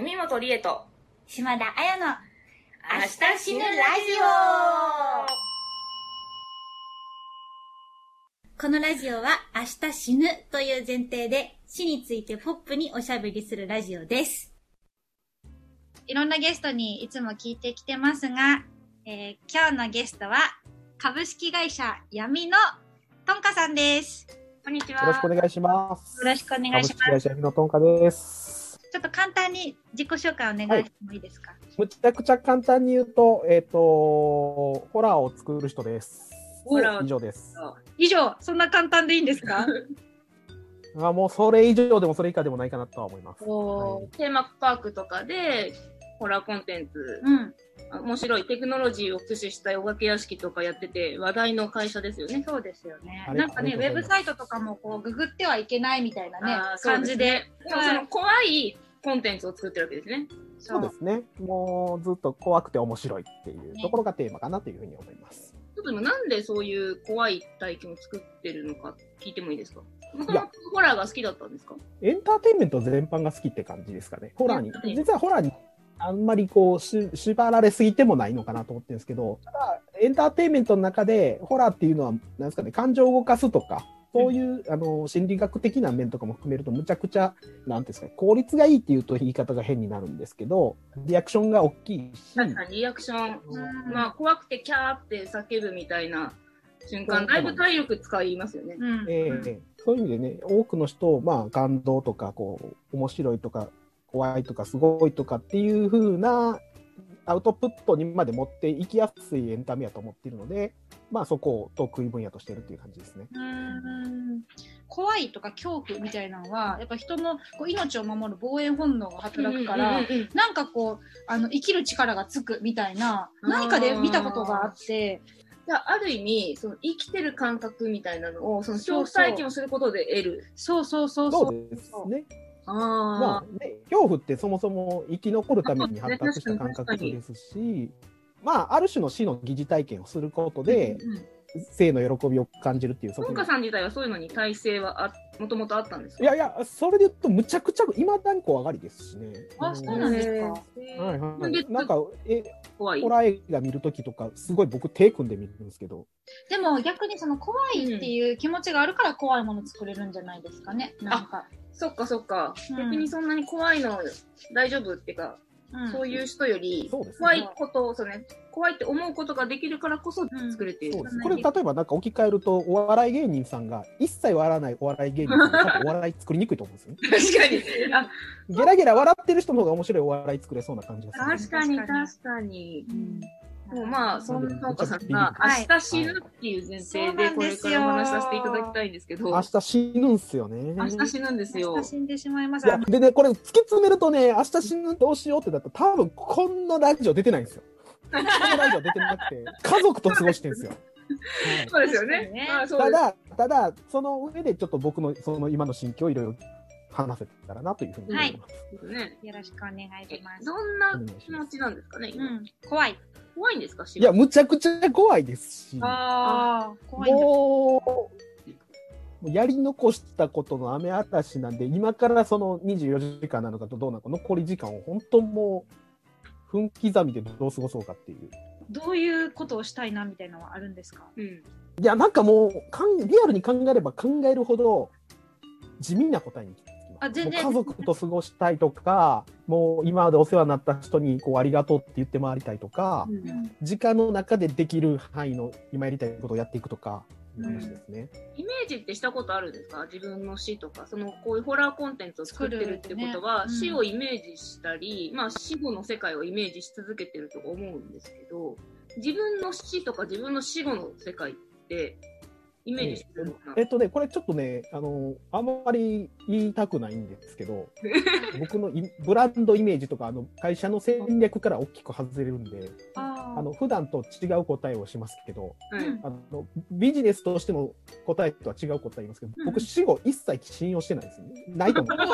富本理恵と島田彩の明日死ぬラジオこのラジオは明日死ぬという前提で死についてポップにおしゃべりするラジオです。いろんなゲストにいつも聞いてきてますが、えー今日のゲストは株式会社闇のとんかさんです。こんにちよろしくおは。願いします。よろしくお願い株式します。会社のとんかです。ちょっと簡単に自己紹介お願いしてもいいですか、むちゃくちゃ簡単に言うと、えっ、と、ホラーを作る人です。ホラー以上です。以上、そんな簡単でいいんですか？あもうそれ以上でもそれ以下でもないかなとは思います。おーテーマパークとかで、ホラーコンテンツ、うん。面白いテクノロジーを駆使したお化け屋敷とかやってて、話題の会社ですよね。そうですよねなんかね、ウェブサイトとかもこう、ググってはいけないみたいなね感じで。でもその怖いコンテンツを作ってるわけですね。そうですね。もうずっと怖くて面白いっていうところがテーマかなというふうに思います。ちょっと今なんでそういう怖い体験を作ってるのか聞いてもいいですか？もともとホラーが好きだったんですか？エンターテインメント全般が好きって感じですかね。ホラーに。実はホラーにあんまりこうし縛られすぎてもないのかなと思ってるんですけど、ただエンターテインメントの中でホラーっていうのは、なんですかね、感情を動かすとか、そういう、あの心理学的な面とかも含めると、むちゃくちゃ、なんていうんですかね、効率がいいっていうと言い方が変になるんですけど、リアクションが大きいし、確かにリアクション、うん。まあ怖くてキャーって叫ぶみたいな瞬間、だいぶ体力使いますよね。うん。ええ。そういう意味でね、多くの人を、まあ、感動とか、こう、面白いとか、怖いとか、すごいとかっていう風なアウトプットにまで持っていきやすいエンタメやと思っているので、まあ、そこを得意分野としてるっていう感じですね。うん怖いとか恐怖みたいなのは、やっぱ人のこう命を守る防衛本能が働くから、なんかこう、あの、生きる力がつくみたいな、何かで見たことがあって、じゃあ、ある意味、その生きてる感覚みたいなのを、その恐怖そうそう体験をすることで得る。そうそうそうそそうう。ですね。あまあ、ね、恐怖ってそもそも生き残るために発達した感覚ですし、まあ、ある種の死の疑似体験をすることで、うん生の喜びを感じるっていう側トン面カさん自体はそういうのに耐性はあもともとあったんですか？いやいや、それで言うと、むちゃくちゃ、今だに怖がりですしね。あそうなんですかはいはい。でなんか、え、怖いホ。ラー映画見るときとか、すごい僕手組んで見るんですけど、でも逆にその怖いっていう気持ちがあるから怖いもの作れるんじゃないですかね。なんか。そっかそっか。うん逆にそんなに怖いの大丈夫っていうか、うんそういう人より、怖いことを、そのね、怖いって思うことができるからこそ作れている。そうです。これ、例えばなんか置き換えると、お笑い芸人さんが、一切笑わないお笑い芸人さんが、お笑い作りにくいと思うんですよね。確かに。あ、ゲラゲラ笑ってる人の方が面白いお笑い作れそうな感じがする。確かに確かに確かに。うんもうまあ、そんな農家さんがはい明日死ぬっていう前提でこれからお話しさせていただきたいんですけど、明日死ぬんすよね。明日死ぬんですよ明。日死んでしまいます。いや、でね、これ突き詰めるとね、明日死ぬどうしようってなったら、多分こんなラジオ出てないんですよ。こんなラジオ出てなくて、家族と過ごしてるんですよ。はいそうですよね確かにね。まあそうですただ、ただ、その上でちょっと僕のその今の心境をいろいろ話せたらなというふうに思います。ね。よろしくお願いえします。どんな気持ちなんですかね、今？うん。怖い。怖いんですかいや、むちゃくちゃ怖いですし、もああ、怖いんだ。う、やり残したことの雨嵐なんで、今からその24時間なのかとどうなのか、残り時間を本当もう、分刻みでどう過ごそうかっていう。どういうことをしたいなみたいなのはあるんですか？うん。いや、なんかもう、かんリアルに考えれば考えるほど、地味な答えに。あ全然。もう家族と過ごしたいとか、もう今までお世話になった人にこうありがとうって言って回りたいとか、うん。時間の中でできる範囲の今やりたいことをやっていくとか、話ですね。イメージってしたことあるんですか？自分の死とか、そのこういうホラーコンテンツを作ってるってことは、ねうん。死をイメージしたり、まあ死後の世界をイメージし続けてると思うんですけど、自分の死とか自分の死後の世界ってイメージしてるのかな、えっとね、これちょっとね、あの、あんまり言いたくないんですけど、僕のイブランドイメージとか、あの、会社の戦略から大きく外れるんで、ああの、普段と違う答えをしますけど、はい。うん。あの、ビジネスとしての答えとは違う答え言いますけど、うん。僕死後一切信用してないですね。ないと思う。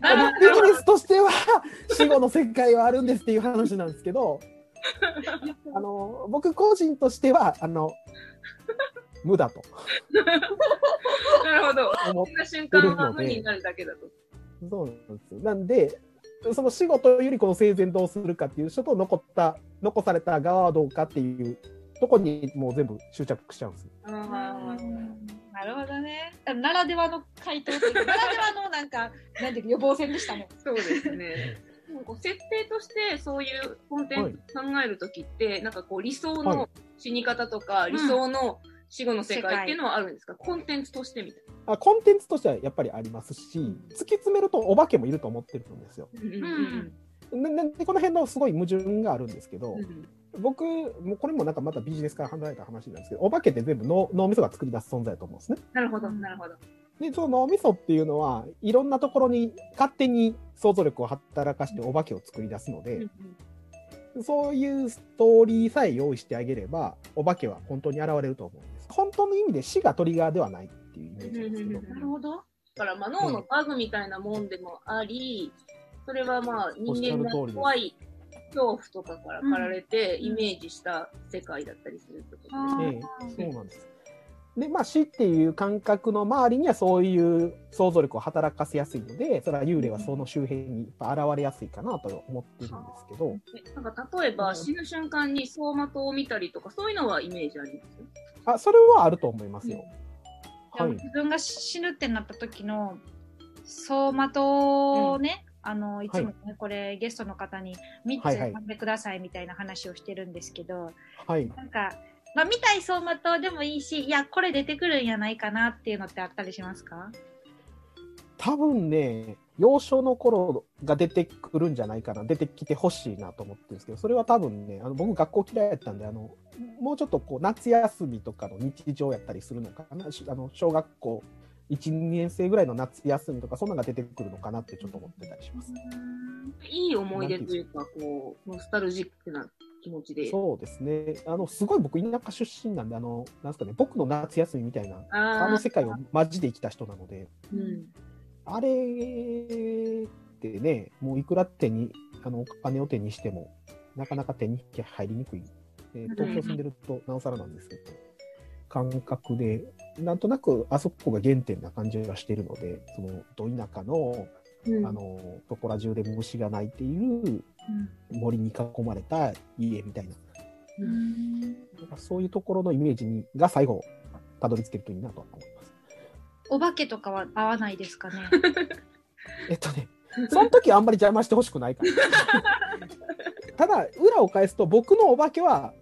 ビジネスとしては死後の世界はあるんですっていう話なんですけど、あの、僕個人としては、あの、無だと なるほど。思っそんな瞬間は無になるだけだと。そうなんですよ。なんで、その死後というよりこの生前どうするかっていう人と残った、残された側はどうかっていうとこにもう全部執着しちゃうんですよ。あなるほどね。ならではの回答というか、ならではのなんか、なんていうか予防線でしたね。そうですね。なんか設定としてそういうコンテンツ考えるときって、なんかこう理想はの死に方とか、ん理想の死後の世界っていうのはあるんですか、コンテンツとしてみたいあコンテンツとしてはやっぱりありますし、突き詰めるとお化けもいると思ってるんですよ。な。うんうんななんでこの辺のすごい矛盾があるんですけど、うん僕、もうこれもなんかまたビジネスから離れた話なんですけど、お化けって全部脳脳みそが作り出す存在だと思うんですね。なるほど、なるほど。で、その脳みそっていうのは、いろんなところに勝手に想像力を働かしてお化けを作り出すので、そういうストーリーさえ用意してあげれば、お化けは本当に現れると思うんです。本当の意味で死がトリガーではないっていうイメージなんですけどうん、なるほど。だから、まあ、脳のバグみたいなもんでもあり、それはまあ、人間が怖い恐怖とかから駆られて、うんイメージした世界だったりするってことですあね。ええ、そうなんです。で、まあ死っていう感覚の周りにはそういう想像力を働かせやすいので、それは幽霊はその周辺に現れやすいかなと思ってるんですけど、えなんか例えば、死ぬ瞬間に走馬灯を見たりとか、そういうのはイメージあります？あ、それはあると思いますよ。はい。でも自分が死ぬってなった時の走馬灯をね、あのい。つもね、これゲストの方に3つはいはい。選んでくださいみたいな話をしてるんですけど、はい。なんか、まあ、見たい走馬灯でもいいしいやこれ出てくるんやないかなっていうのってあったりしますか？多分ね、幼少の頃が出てくるんじゃないかな、出てきてほしいなと思ってるんですけど、それは多分ね、あの僕学校嫌いやったんで、あの、もうちょっとこう夏休みとかの日常やったりするのかな、しあの小学校1、2年生ぐらいの夏休みとか、そんなのが出てくるのかなってちょっと思ってたりします。いい思い出というか、こう、ノスタルジックな気持ちで。そうですね。あの、すごい僕、田舎出身なんで、あの、なんですかね、僕の夏休みみたいな、あの世界をマジで生きた人なので、うん。あれってね、もういくら手に、あの、お金を手にしても、なかなか手に入りにくい。えー東京住んでるとなおさらなんですけど、感覚で、なんとなくあそこが原点な感じがしてるので、その、ど田舎の、うんあの、そこら中で虫が鳴いている森に囲まれた家みたいな、うんそういうところのイメージにが最後、たどり着けるといいなとは思います。お化けとかは合わないですかね？えっとね、その時はあんまり邪魔してほしくないから。ただ、裏を返すと、僕のお化けは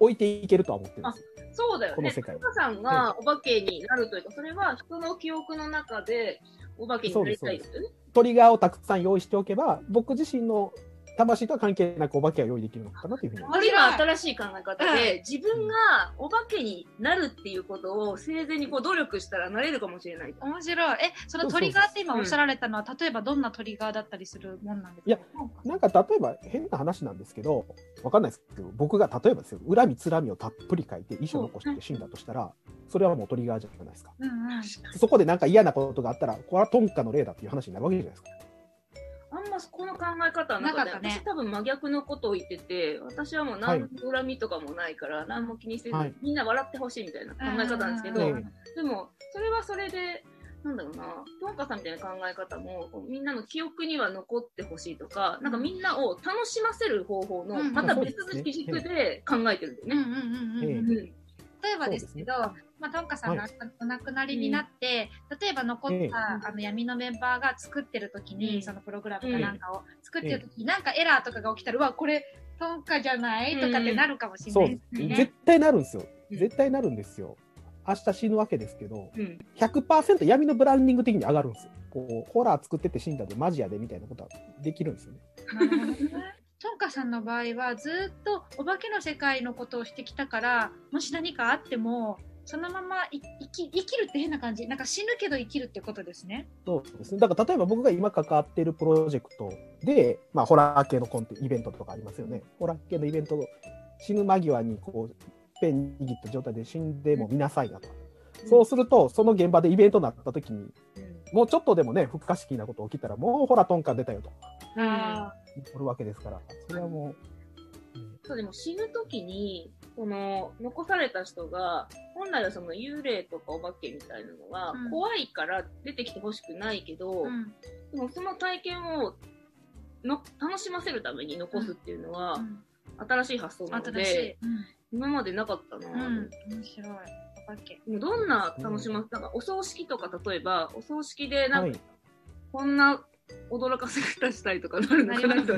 置いていけるとは思ってるんですよ。そうだよね。この世界はタカさんがお化けになるというか、それは人の記憶の中でお化けになりたいですよね。トリガーをたくさん用意しておけば、僕自身の魂とは関係なくお化けは用意できるのかなというふうに思います。新しい考え方で、自分がお化けになるっていうことを生前にこう努力したらなれるかもしれない。面白い。え、そのトリガーって今おっしゃられたのは、例えばどんなトリガーだったりするもんなんですか？いやなんか例えば変な話なんですけど、わかんないですけど、僕が例えばですよ、恨みつらみをたっぷり書いて遺書残して死んだとしたら、それはもうトリガーじゃないですか。うんうん。そこでなんか嫌なことがあったら、これはトンカの例だっていう話になるわけじゃないですか。あんまこの考え方はなかった。ね。私多分真逆のことを言ってて、私はもう何の恨みとかもないから、何も気にせず、はい。みんな笑ってほしいみたいな考え方なんですけど、ええでも、それはそれで、なんだろうな、トンカさんみたいな考え方も、みんなの記憶には残ってほしいとか、なんかみんなを楽しませる方法の、うん。また別の基軸で考えてるんだよね。例えばですけど、まあ、トンカさんがお亡くなりになって、例えば残った、ええ。あの闇のメンバーが作ってる時に、うん。そのプログラムかなんかを作ってる時に、なんかエラーとかが起きたら、うわ、これ、トンカじゃない？とかってなるかもしれないですよね。絶対なるんですよ。うん絶対なるんですよ。明日死ぬわけですけど、うん。100%闇のブランディング的に上がるんですよ。こう、ホラー作ってて死んだでマジやでみたいなことはできるんですよね。トンカさんの場合はずっとお化けの世界のことをしてきたからもし何かあってもそのままい生き生きるって変な感じなんか死ぬけど生きるってことですね。そうですね。だから例えば僕が今関わっているプロジェクトで、まあホラー系のコンテイベントとかありますよね。ホラー系のイベント、死ぬ間際にこう、ペン握った状態で死んでも見なさいなと。そうすると、その現場でイベントになった時に、もうちょっとでもね、不可思議なこと起きたら、もうほら、トンカ出たよと。あおるわけですから、それはもう、そうでも死ぬ時にその、残された人が、本来はその幽霊とかお化けみたいなのがうん、怖いから出てきてほしくないけど、うんでもその体験をの楽しませるために残すっていうのは、うん新しい発想なので、。うん今までなかったな、うん。面白い。お化け。どんな楽しま、なんかお葬式とか例えば、お葬式でなんか、はい。こんな驚かせ方したりとかなるのかなお化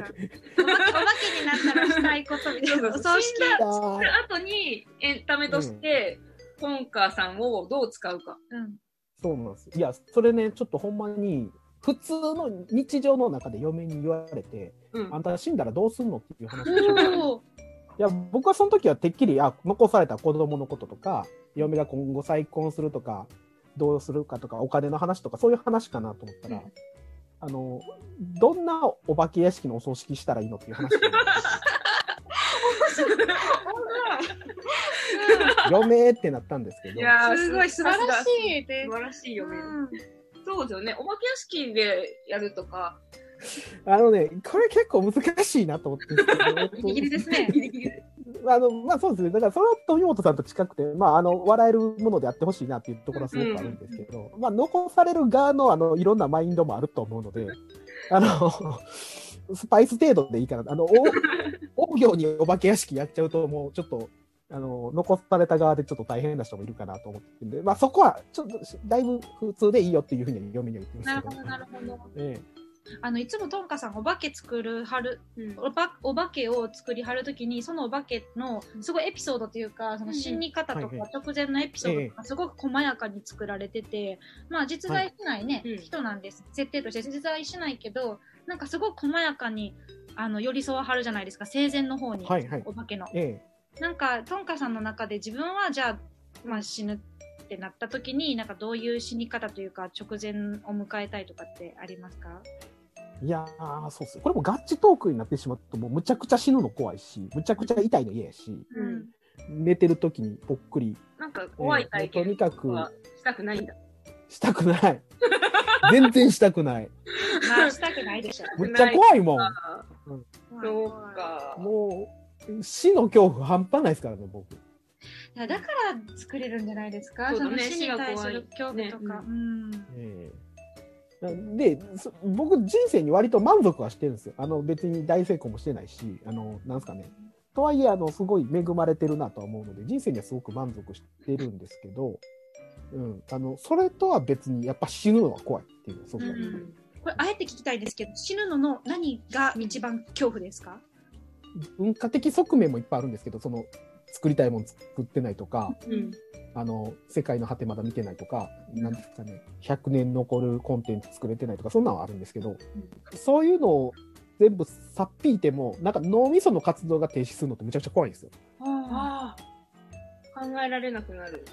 ことみたいな。う葬式。死んだ後にエンタメとして、トンカーさんをどう使うか。うん。そうなんです。いや、それね、ちょっとほんまに、普通の日常の中で嫁に言われて、うんあんた死んだらどうすんのっていう話でしょ。おーいや、僕はその時はてっきり、あ、残された子供のこととか、嫁が今後再婚するとか、どうするかとか、お金の話とか、そういう話かなと思ったら、うんあの、どんなお化け屋敷のお葬式したらいいのっていう話 で。嫁ってなったんですけど、やーすごい素晴らしいで素晴らしいよね。うんそうですよね。お化け屋敷でやるとか。あのね、これ結構難しいなと思って ギリギリですね。あの、まあそうですね。だからそれは富本さんと近くて、まああの、笑えるものであってほしいなっていうところはすごくあるんですけど、まあ残される側のあの、いろんなマインドもあると思うので、あの、スパイス程度でいいかな。あの、お、王行にお化け屋敷やっちゃうともうちょっと、あの、残された側でちょっと大変な人もいるかなと思ってるんで、まあそこはちょっとだいぶ普通でいいよっていうふうに嫁には言ってますけど。なるほど、なるほど。えあの、いつもトンカさんお化け作る、はる、うんおばお化けを作りはるときに、そのお化けのすごいエピソードというか、その死に方とか直前のエピソードとか、すごく細やかに作られてて、まあ実在しないね、うん人なんです。設定として実在しないけど、なんかすごく細やかに、あの、寄り添わはるじゃないですか、生前の方に。はいはいお化けの。ええなんか、トンカさんの中で自分はじゃあ、まあ死ぬってなった時に、なんかどういう死に方というか、直前を迎えたいとかってありますか？えいやー、そうっすよ。これもガッチトークになってしまうと、もうむちゃくちゃ死ぬの怖いし、むちゃくちゃ痛いの嫌やし、うん寝てる時にぽっくり、なんか怖い体ええ験とにかくはしたくないんだ。したくない。全然したくない。まあ、したくないでしょ。むっちゃ怖いもん。そうか。もう、死の恐怖半端ないですからね、僕。いやだから作れるんじゃないですか？そねの死に対する恐怖とか。死うん。ええで、そ僕、人生に割と満足はしてるんですよ。あの、別に大成功もしてないし、あの、なんすかね。とはいえ、あの、すごい恵まれてるなとは思うので、人生にはすごく満足してるんですけど、うん、あの、それとは別に、やっぱ死ぬのは怖いっていうのはすごくあるうんこれ、あえて聞きたいですけど、死ぬのの何が一番恐怖ですか？文化的側面もいっぱいあるんですけど、その、作りたいもの作ってないとか、うんあの、世界の果てまだ見てないとか、なんですかね、100年残るコンテンツ作れてないとか、そんなのはあるんですけど、そういうのを全部さっぴいても、なんか脳みその活動が停止するのってむちゃくちゃ怖いんですよ。あああ。考えられなくなる。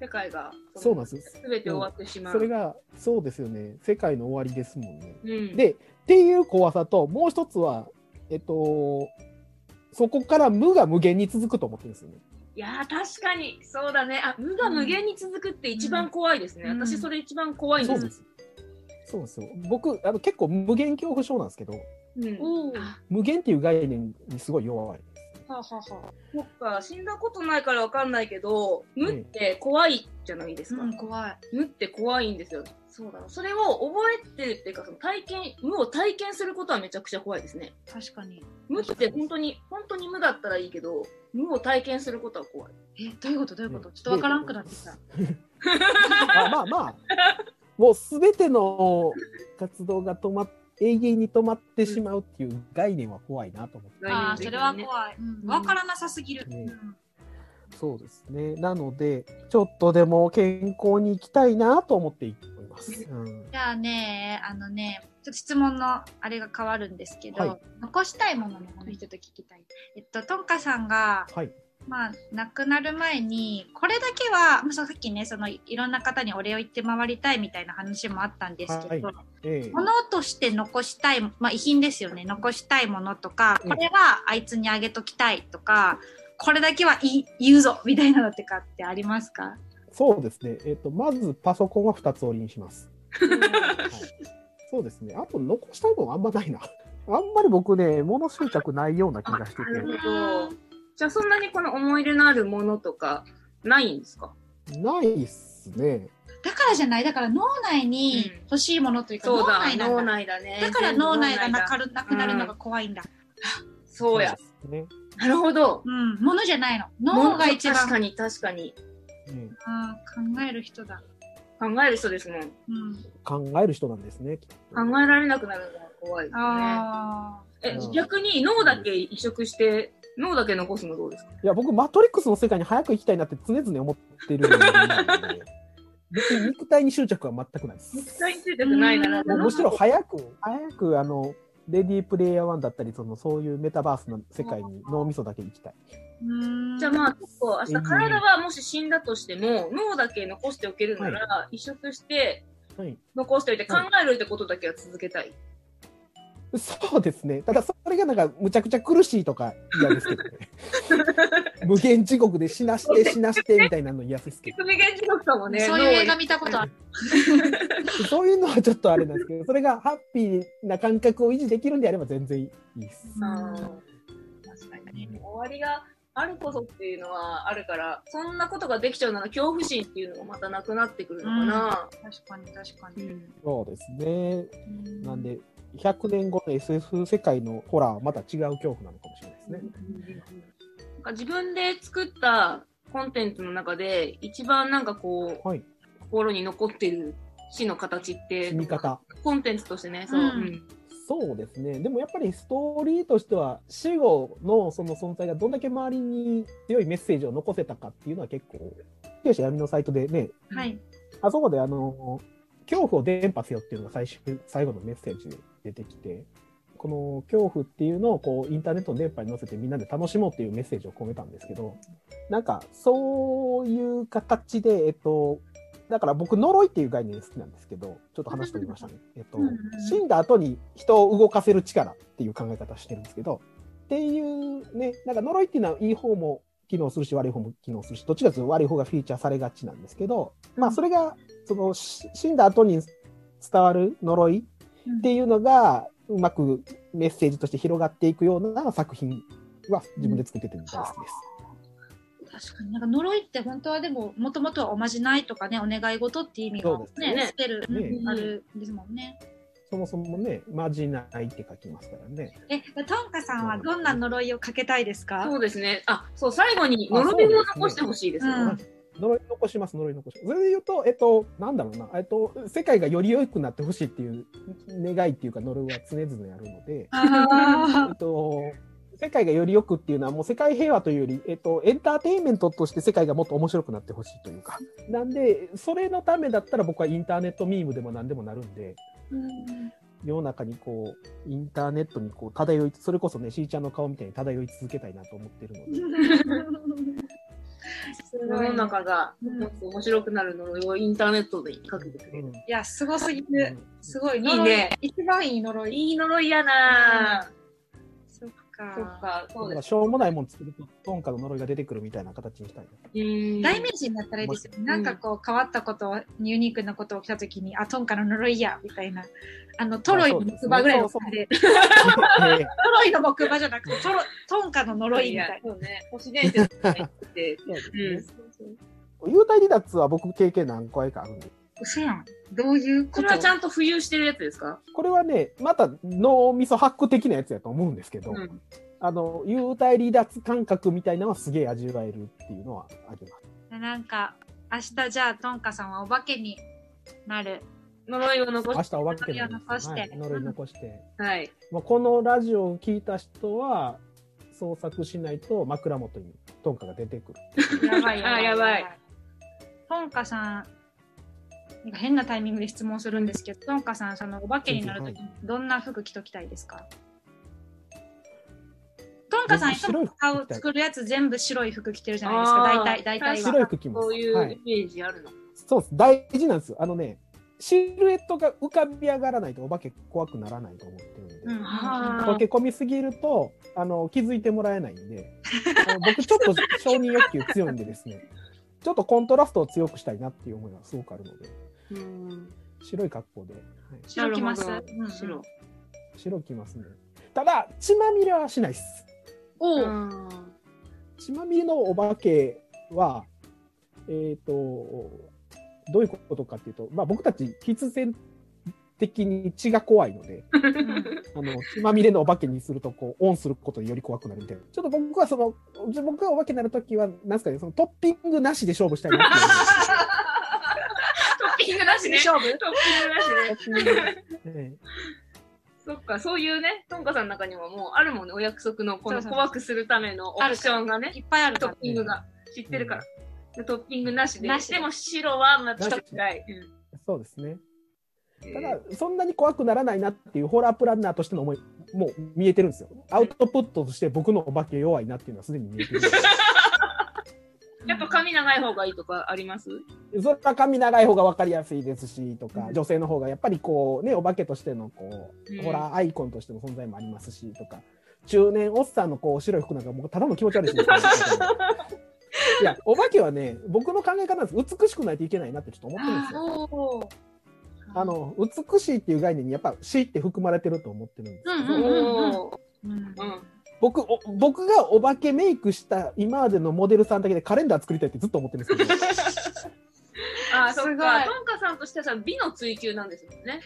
世界が。そうなんですすべて終わってしまう。それが、そうですよね、世界の終わりですもんね。うん、で、っていう怖さと、もう一つは、えっと、そこから無が無限に続くと思ってるんですよね。いやー確かに、そうだね。あ、無が無限に続くって一番怖いですね。うん私それ一番怖いんです。そうです。そうですよ。僕、あの結構無限恐怖症なんですけど、うん。無限っていう概念にすごい弱い。はあ、はあはあ、そっか、死んだことないからわかんないけど、無って怖いじゃないですか。うん、怖い。無って怖いんですよ。そうだな。それを覚えてるっていうか、その体験、無を体験することはめちゃくちゃ怖いですね。確かに。無って本当に、本当に無だったらいいけど、無を体験することは怖い。え、どういうこと？どういうこと？ちょっとわからんくなってきた。あまあまあ、もうすべての活動が止まっ永遠に止まってしまうっていう概念は怖いなと思って。ああ、それはい。怖い。うんわからなさすぎる。ねうんそうですね。なので、ちょっとでも健康に行きたいなと思っています。うん、じゃあね、あのね、ちょっと質問のあれが変わるんですけど、はい残したいもののこの人と聞きたい。えっと、トンカさんが、はい。まあ、亡くなる前に、これだけは、まあ、さっきね、その、いろんな方にお礼を言って回りたいみたいな話もあったんですけど、はいええ物として残したい、まあ、遺品ですよね。残したいものとか、うんこれはあいつにあげときたいとか、これだけはい言うぞみたいなのってかってありますか？そうですね。えっ、と、まずパソコンは二つ折りにします。はい、そうですね。あと残したいものあんまないな。あんまり僕ね、物執着ないような気がしてて。じゃあそんなにこの思い入れのあるものとかないんですか？ないっすね。だからじゃないだから脳内に欲しいものというか、そうだ脳内、なん脳だ。内だね。だから脳内がなかるなくなるのが怖いんだ。そうや。ですね。なるほど。うん。ものじゃないの。脳が一番確かに確かに。うんうん考える人だ。考える人ですもん。うん。考える人なんですね。考えられなくなるのが怖いですね。あえうん、逆に脳だけ移植して、脳だけ残すのどうですか？いや、僕、マトリックスの世界に早く行きたいなって常々思ってる人間なんで、別に肉体に執着は全くないです。絶対についてくないな。ら、むしろ早く、早く、あの、レディープレイヤー1だったり、その、そういうメタバースの世界に脳みそだけ行きたい。じゃあまあ結構明日体はもし死んだとしても、脳だけ残しておけるなら、移植してはい。残しておいて考えるってことだけは続けたい。そうですね。ただ、それがなんか、むちゃくちゃ苦しいとか嫌ですけどね。無限地獄で死なして、死なして、みたいなの嫌ですけど。無限地獄かもね。そういう映画見たことある。そういうのはちょっとあれなんですけど、それがハッピーな感覚を維持できるんであれば全然いいです。脳あー確かにね。終わりがあることっていうのはあるから、そんなことができちゃうなら恐怖心っていうのもまたなくなってくるのかな。確かに確かに。うんそうですね。うんなんで、100年後の SF 世界のホラーはまた違う恐怖なのかもしれないですね。なんか自分で作ったコンテンツの中で一番なんかこうはい。心に残ってる死の形って死に方。コンテンツとしてねそう、うんうんそうですね。でもやっぱりストーリーとしては、死後のその存在がどんだけ周りに強いメッセージを残せたかっていうのは結構、よし闇のサイトでね、はい。あそこであの、恐怖を伝播せよっていうのが最終、最後のメッセージで出てきて、この恐怖っていうのをこうインターネットの電波に乗せてみんなで楽しもうっていうメッセージを込めたんですけど、なんかそういう形で、えっと、だから僕呪いっていう概念好きなんですけど、ちょっと話してみましたね。えっと死んだ後に人を動かせる力っていう考え方をしてるんですけど、っていうね、なんか呪いっていうのはいい方も機能するし悪い方も機能するし、どっちかというと悪い方がフィーチャーされがちなんですけど、まあそれが、そのし死んだ後に伝わる呪いっていうのが、うまくメッセージとして広がっていくような作品は自分で作ってて大好きです。確かに。なんか呪いって本当はでも、もともとはおまじないとかね、お願い事っていう意味がね、ね。スペル、ね。うんあるんですもんね。そもそもね、まじないって書きますからね。え、トンカさんはどんな呪いをかけたいですか？そうですね。あそう最後に呪いを残してほしいですよ、うん。呪い残します、呪い残します。それで言うと、えっと、なんだろうな、えっと、世界がより良くなってほしいっていう願いっていうか、呪いは常々あるので、あえっと、世界がより良くっていうのはもう世界平和というより、えっと、エンターテインメントとして世界がもっと面白くなってほしいというか。なんで、それのためだったら僕はインターネットミームでも何でもなるんで、ーうん世の中にこう、インターネットにこう漂い、それこそね、しーちゃんの顔みたいに漂い続けたいなと思ってるので。世の中がうんもっと面白くなる呪いをインターネットでかけてくれる、うんいや、すごすぎうる。んすごい。いいね。一番いい呪い。いい呪いやなそっか。そっかそうですしょうもないもん作ると、トンカの呪いが出てくるみたいな形にしたいな。うん代名詞になったらいいですよね。なんかこう変わったことを、ユニークなことを起きたときに、あ、トンカの呪いや、みたいな。あの、トロイの木馬ぐらいの トロイの木馬じゃなくて、トロ、トンカの呪いみたいな。そうね。都市伝説ってて。ーそうですうんね。幽体離脱は僕経験何回かあるんで。嘘やん。どういうこれはちゃんと浮遊してるやつですか？これはね、また脳みそハック的なやつやと思うんですけど、うん。あの、幽体離脱感覚みたいなのはすげえ味わえるっていうのはあります。なんか、明日じゃあトンカさんはお化けになる。呪いを残し明日お化けなんです呪いを残してはい、呪い残して。はい。まあ、このラジオを聞いた人は、捜索しないと枕元にトンカが出てくる。やばいあやばい。トンカさん、なんか変なタイミングで質問するんですけど、トンカさん、そのお化けになるときにどんな服着ときたいですか？トンカさん、いつも使う、作るやつ全部白い服着てるじゃないですか、大体、大体白いは。服着ます。そういはいうイメージあるの。そうです。大事なんですよ。あのね、シルエットが浮かび上がらないとお化け怖くならないと思ってるんで。うんあ溶け込みすぎると、あの、気づいてもらえないんで、あの僕ちょっと承認欲求強いんでですね、ちょっとコントラストを強くしたいなっていう思いがすごくあるので、うん。白い格好で、はい、白着ます。うんうん白。白着ますね。ただ、血まみれはしないっす。おううん血まみれのお化けは、えっ、と、どういうことかっていうと、まあ僕たち必然的に血が怖いので、うんあの、血まみれのお化けにすると、こう、オンすることでより怖くなるみたいな。ちょっと僕はその、じゃ僕がお化けになるときは、なんすかね、そのトッピングなしで勝負したいなって いう。トッピングなしね。勝負？トッピングなしね。そっか、そういうね、トンカさんの中にはもうあるもんね、お約束のこの怖くするためのオプションがね、いっぱいあるトッ。ピングが知ってるから。でトッピングなしで。ででも白はまあちょっと辛い。えそうですね。うんただ、そんなに怖くならないなっていうホラープランナーとしての思い、もう見えてるんですよ。アウトプットとして僕のお化け弱いなっていうのはすでに見えてる。やっぱ髪長い方がいいとかあります？それは髪長い方が分かりやすいですし、とか、うん女性の方がやっぱりこうね、お化けとしてのこう、うんホラーアイコンとしての存在もありますし、とか、中年おっさんのこう白い服なんかもうただの気持ち悪いですよ。いや、お化けはね、僕の考え方なんです。美しくないといけないなってちょっと思ってるんですよ。あの、美しいっていう概念にやっぱ死って含まれてると思ってるんですけど、うんうんうんうん。僕お、僕がお化けメイクした今までのモデルさんだけでカレンダー作りたいってずっと思ってるんですけど、あ、そすごいっか。トンカさんとしてはさ、美の追求なんですもんね。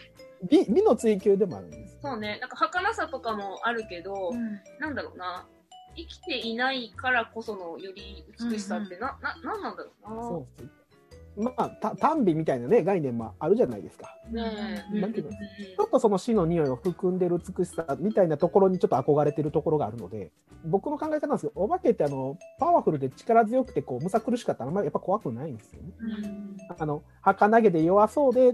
美美の追求でもあるんです。そうね。なんか儚さとかもあるけど、うんなんだろうな。生きていないからこそのより美しさってな、な、なんなんだろうな。そう。まあ、た単美みたいなね、概念もあるじゃないですか。なんていうちょっとその死の匂いを含んでる美しさみたいなところにちょっと憧れてるところがあるので、僕の考え方なんですけど、お化けってあの、パワフルで力強くて、こう、むさ苦しかったらあんまりやっぱ怖くないんですよね。うん。あの、儚げで弱そうでっ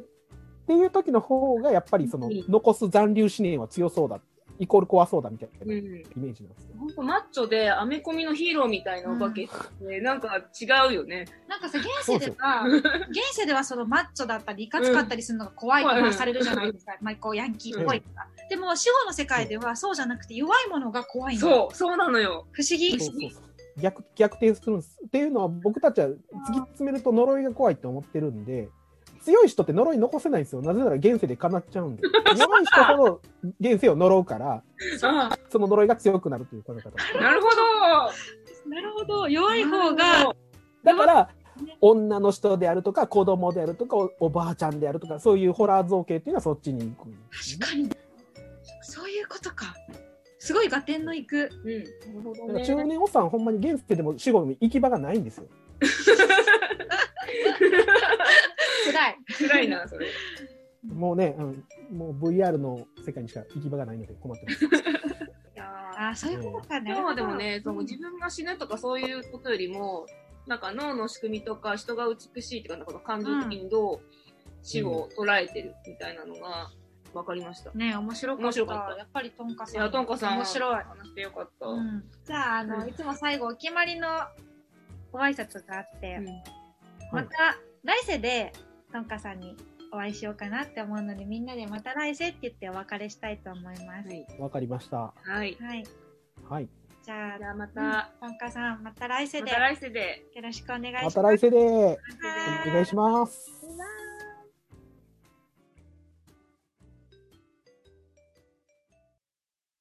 ていう時の方が、やっぱりそのうん、残す残留思念は強そうだ、イコール怖そうだみたいなうんイメージなんですよ。ほんとマッチョでアメコミのヒーローみたいなお化けって、なんか違うよね。なんかさ、現世では、現世ではそのマッチョだったり、いかつかったりするのが怖いとかされるじゃないですか。まあ、こう、ヤンキーっぽいとか。でも、死後の世界ではそうじゃなくて、弱いものが怖いの。そう、そうなのよ。不思議。そうそうそう逆逆転するんです。っていうのは僕たちは突き詰めると呪いが怖いって思ってるんで、強い人って呪い残せないんですよ。なぜなら現世で叶っちゃうんで。弱い人ほど現世を呪うから、あその呪いが強くなるという考え方。なるほど。なるほど。弱い方が、だから、女の人であるとか、子供であるとか、おおばあちゃんであるとか、そういうホラー造形っていうのはそっちに行くね、確かに。そういうことか。すごい合点のいく。うん。なるほどね。中年おっさん、ほんまに現世でも死後に行き場がないんですよ。辛い。辛いな、それ。もうね、うん、もう VR の世界にしか行き場がないので困ってます。いやああ、そういうことかね。今はでもね、その自分が死ぬとかそういうことよりも、なんか脳の仕組みとか人が美しいとか、なんか感情的にどう死を捉えてるみたいなのが分かりました。ね面白かった。面白かったやっぱりトンカさん。いや、トンカさん、面白い。話してよかった。うんうん、じゃあ、あの、いつも最後、お決まりのご挨拶があって、また来世でトンカさんにお会いしようかなって思うので、みんなでまた来世って言ってお別れしたいと思います。はい。わかりました。はい。はい。はい。じゃあ、じゃあまうんた、トンカさん、また来世でよまた来世で。ろしくお願いしま。ますた来世ではいお願いします。